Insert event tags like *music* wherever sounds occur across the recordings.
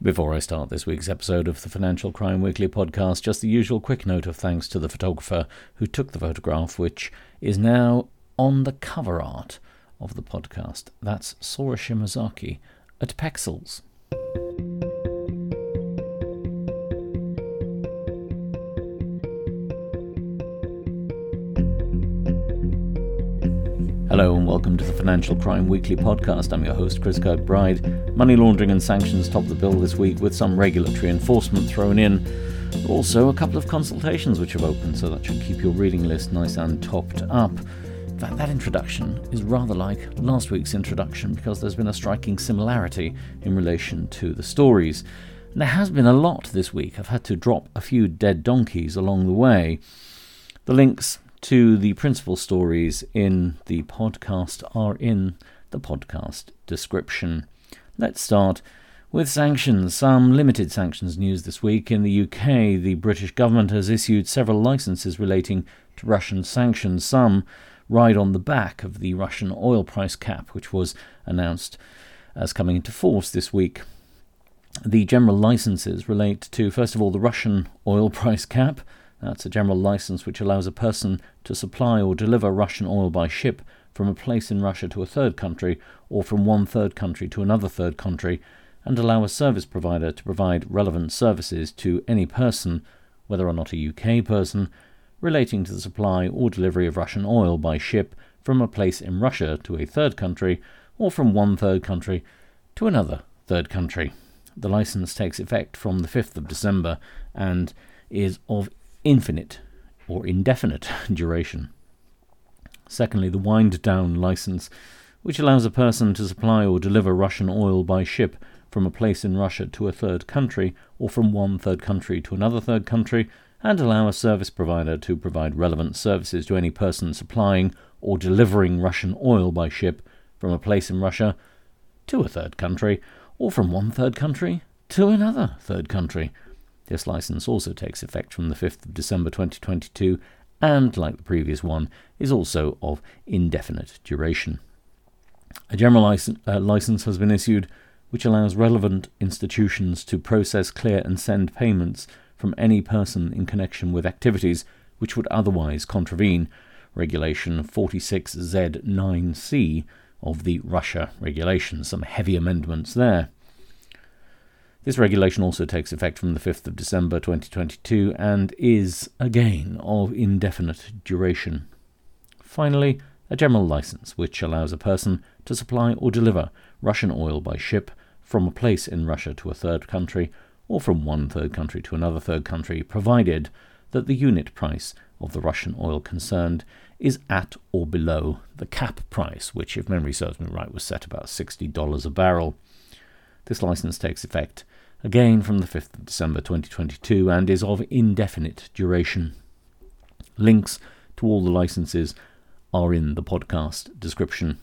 Before I start this week's episode of the Financial Crime Weekly podcast, just the usual quick note of thanks to the photographer who took the photograph, which is now on the cover art of the podcast. That's Sora Shimazaki at Pexels. Hello and welcome to the Financial Crime Weekly podcast. I'm your host, Chris Kirkbride. Money laundering and sanctions top the bill this week with some regulatory enforcement thrown in. Also, a couple of consultations which have opened, so that should keep your reading list nice and topped up. In fact, that introduction is rather like last week's introduction because there's been a striking similarity in relation to the stories. And there has been a lot this week. I've had to drop a few dead donkeys along the way. The links to the principal stories in the podcast are in the podcast description. Let's start with sanctions. Some limited sanctions news this week. In the UK, the British government has issued several licenses relating to Russian sanctions. Some ride on the back of the Russian oil price cap, which was announced as coming into force this week. The general licenses relate to, first of all, the Russian oil *laughs* price cap that's a general license which allows a person to supply or deliver Russian oil by ship from a place in Russia to a third country or from one third country to another third country and allow a service provider to provide relevant services to any person, whether or not a UK person, relating to the supply or delivery of Russian oil by ship from a place in Russia to a third country or from one third country to another third country. The license takes effect from the 5th of December and is of infinite or indefinite *laughs* duration. Secondly, the wind down license, which allows a person to supply or deliver Russian oil by ship from a place in Russia to a third country or from one third country to another third country, and allow a service provider to provide relevant services to any person supplying or delivering Russian oil by ship from a place in Russia to a third country or from one third country to another third country. This license also takes effect from the 5th of December 2022 and, like the previous one, is also of indefinite duration. A general license, uh, license has been issued which allows relevant institutions to process, clear, and send payments from any person in connection with activities which would otherwise contravene Regulation 46Z9C of the Russia regulations. Some heavy amendments there. This regulation also takes effect from the 5th of December 2022 and is, again, of indefinite duration. Finally, a general license, which allows a person to supply or deliver Russian oil by ship from a place in Russia to a third country or from one third country to another third country, provided that the unit price of the Russian oil concerned is at or below the cap price, which, if memory serves me right, was set about $60 a barrel. This license takes effect again from the 5th of December 2022, and is of indefinite duration. Links to all the licenses are in the podcast description.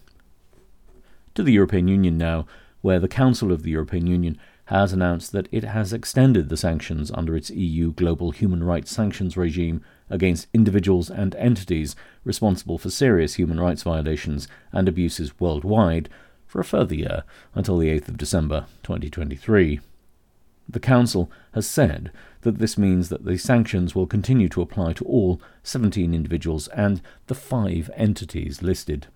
To the European Union now, where the Council of the European Union has announced that it has extended the sanctions under its EU global human rights sanctions regime against individuals and entities responsible for serious human rights violations and abuses worldwide for a further year until the 8th of December 2023. The Council has said that this means that the sanctions will continue to apply to all 17 individuals and the five entities listed.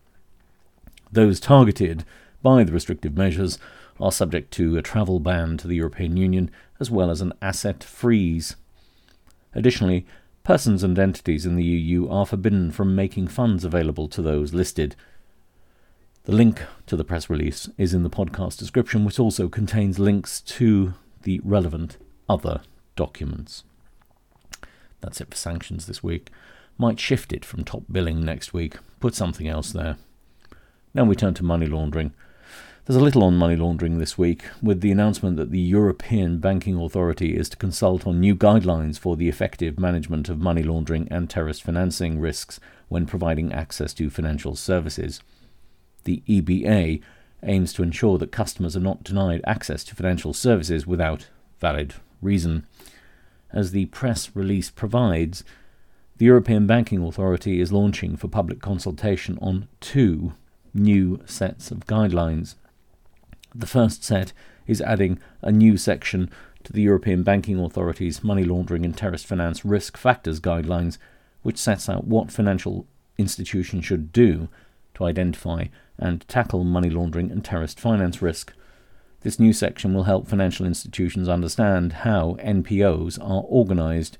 Those targeted by the restrictive measures are subject to a travel ban to the European Union as well as an asset freeze. Additionally, persons and entities in the EU are forbidden from making funds available to those listed. The link to the press release is in the podcast description, which also contains links to the relevant other documents. That's it for sanctions this week. Might shift it from top billing next week, put something else there. Now we turn to money laundering. There's a little on money laundering this week, with the announcement that the European Banking Authority is to consult on new guidelines for the effective management of money laundering and terrorist financing risks when providing access to financial services. The EBA aims to ensure that customers are not denied access to financial services without valid reason. As the press release provides, the European Banking Authority is launching for public consultation on two new sets of guidelines. The first set is adding a new section to the European Banking Authority's Money Laundering and Terrorist Finance Risk Factors Guidelines, which sets out what financial institutions should do to identify and tackle money laundering and terrorist finance risk. This new section will help financial institutions understand how NPOs are organized,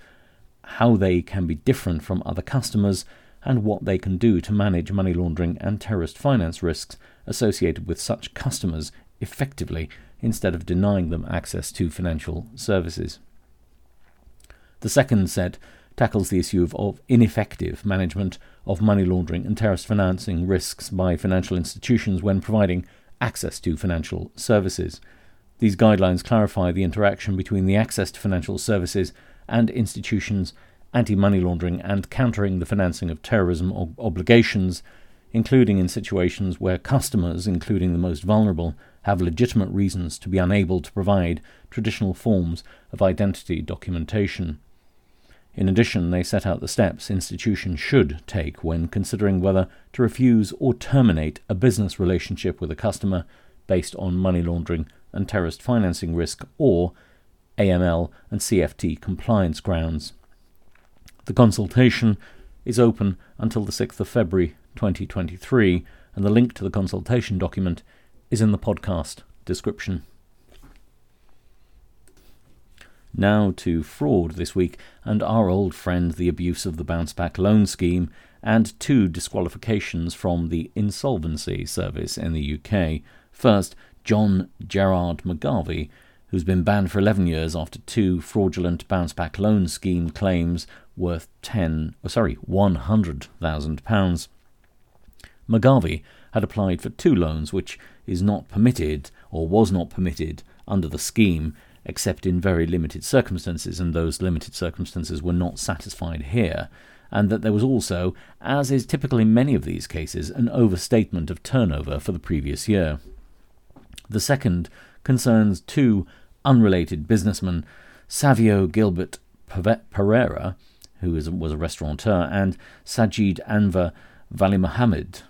how they can be different from other customers, and what they can do to manage money laundering and terrorist finance risks associated with such customers effectively instead of denying them access to financial services. The second set tackles the issue of, of, ineffective management of money laundering and terrorist financing risks by financial institutions when providing access to financial services. These guidelines clarify the interaction between the access to financial services and institutions, anti money laundering, and countering the financing of terrorism ob- obligations, including in situations where customers, including the most vulnerable, have legitimate reasons to be unable to provide traditional forms of identity documentation. In addition, they set out the steps institutions should take when considering whether to refuse or terminate a business relationship with a customer based on money laundering and terrorist financing risk or AML and CFT compliance grounds. The consultation is open until the 6th of February 2023, and the link to the consultation document is in the podcast description. Now to fraud this week, and our old friend, the abuse of the bounce back loan scheme, and two disqualifications from the insolvency service in the UK. First, John Gerard McGarvey, who's been banned for 11 years after two fraudulent bounce back loan scheme claims worth 10, oh, sorry, 100,000 pounds. McGarvey had applied for two loans which is not permitted or was not permitted under the scheme except in very limited circumstances, and those limited circumstances were not satisfied here, and that there was also, as is typical in many of these cases, an overstatement of turnover for the previous year. The second concerns two unrelated businessmen, Savio Gilbert Pereira, who was a restaurateur, and Sajid Anwar Vali Mohammed.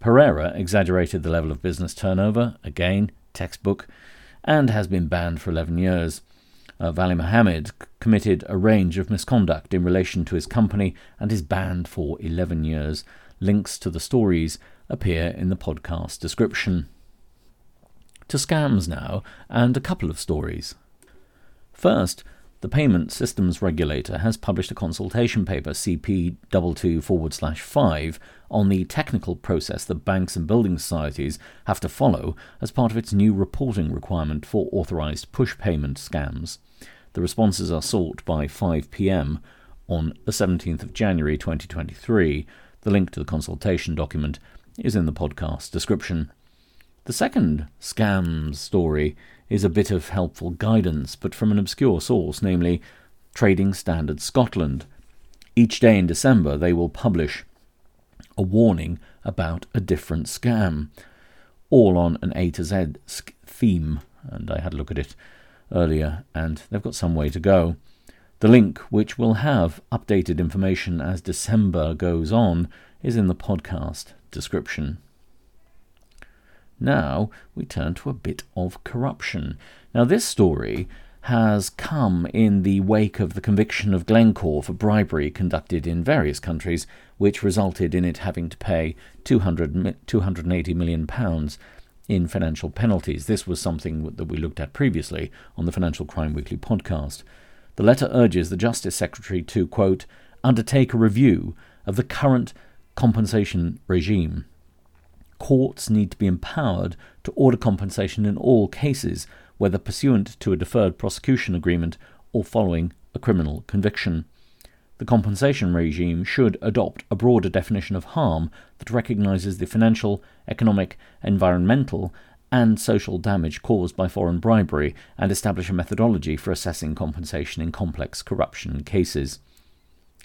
Pereira exaggerated the level of business turnover, again, textbook, and has been banned for 11 years. Uh, Vali Mohammed committed a range of misconduct in relation to his company and is banned for 11 years. Links to the stories appear in the podcast description. To scams now, and a couple of stories. First, the Payment Systems Regulator has published a consultation paper, CP22 forward slash 5, on the technical process that banks and building societies have to follow as part of its new reporting requirement for authorized push payment scams. The responses are sought by 5 pm on the 17th of January 2023. The link to the consultation document is in the podcast description. The second scam story is a bit of helpful guidance, but from an obscure source, namely Trading Standard Scotland. Each day in December, they will publish a warning about a different scam, all on an A to Z theme. And I had a look at it earlier, and they've got some way to go. The link, which will have updated information as December goes on, is in the podcast description. Now we turn to a bit of corruption. Now, this story has come in the wake of the conviction of Glencore for bribery conducted in various countries, which resulted in it having to pay 200, 280 million pounds in financial penalties. This was something that we looked at previously on the Financial Crime Weekly podcast. The letter urges the Justice Secretary to, quote, undertake a review of the current compensation regime courts need to be empowered to order compensation in all cases, whether pursuant to a deferred prosecution agreement or following a criminal conviction. The compensation regime should adopt a broader definition of harm that recognizes the financial, economic, environmental, and social damage caused by foreign bribery and establish a methodology for assessing compensation in complex corruption cases.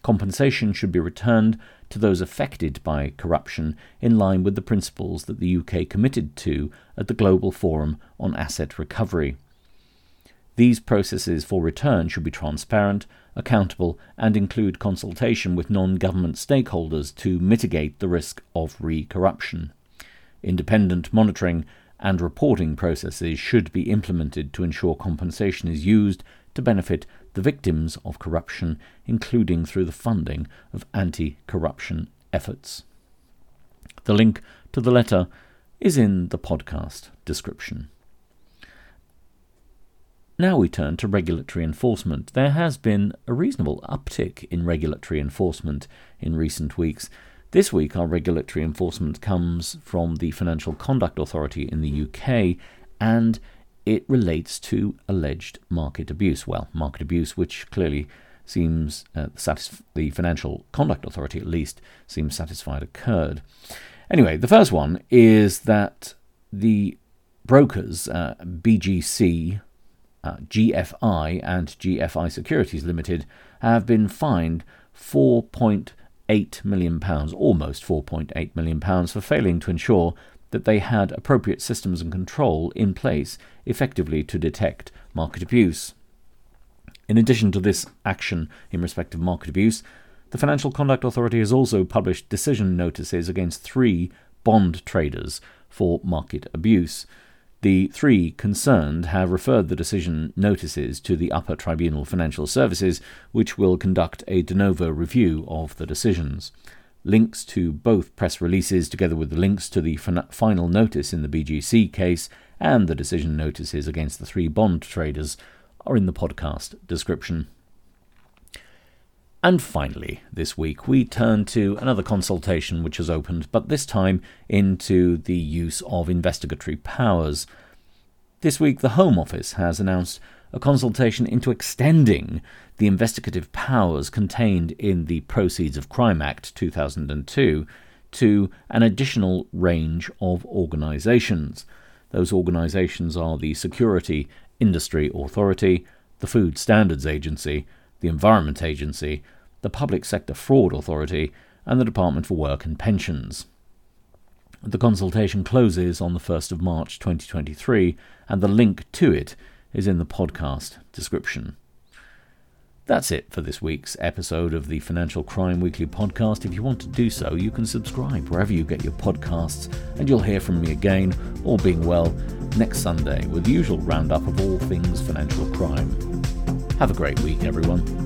Compensation should be returned to those affected by corruption in line with the principles that the UK committed to at the Global Forum on Asset Recovery. These processes for return should be transparent, accountable, and include consultation with non government stakeholders to mitigate the risk of re corruption. Independent monitoring and reporting processes should be implemented to ensure compensation is used to benefit the victims of corruption, including through the funding of anti corruption efforts. The link to the letter is in the podcast description. Now we turn to regulatory enforcement. There has been a reasonable uptick in regulatory enforcement in recent weeks. This week, our regulatory enforcement comes from the Financial Conduct Authority in the UK, and it relates to alleged market abuse. Well, market abuse, which clearly seems uh, satisf- the Financial Conduct Authority, at least, seems satisfied occurred. Anyway, the first one is that the brokers, uh, BGC, uh, GFI, and GFI Securities Limited, have been fined 4.8 million pounds, almost 4.8 million pounds, for failing to ensure that they had appropriate systems and control in place effectively to detect market abuse. In addition to this action in respect of market abuse, the Financial Conduct Authority has also published decision notices against three bond traders for market abuse. The three concerned have referred the decision notices to the Upper Tribunal Financial Services, which will conduct a de novo review of the decisions. Links to both press releases, together with the links to the fin- final notice in the BGC case and the decision notices against the three bond traders, are in the podcast description. And finally, this week, we turn to another consultation which has opened, but this time into the use of investigatory powers. This week, the Home Office has announced a consultation into extending the investigative powers contained in the Proceeds of Crime Act 2002 to an additional range of organisations. Those organisations are the Security Industry Authority, the Food Standards Agency, the Environment Agency, the Public Sector Fraud Authority, and the Department for Work and Pensions. The consultation closes on the 1st of March 2023, and the link to it is in the podcast description. That's it for this week's episode of the Financial Crime Weekly podcast. If you want to do so, you can subscribe wherever you get your podcasts, and you'll hear from me again, all being well, next Sunday with the usual roundup of all things financial crime. Have a great week, everyone.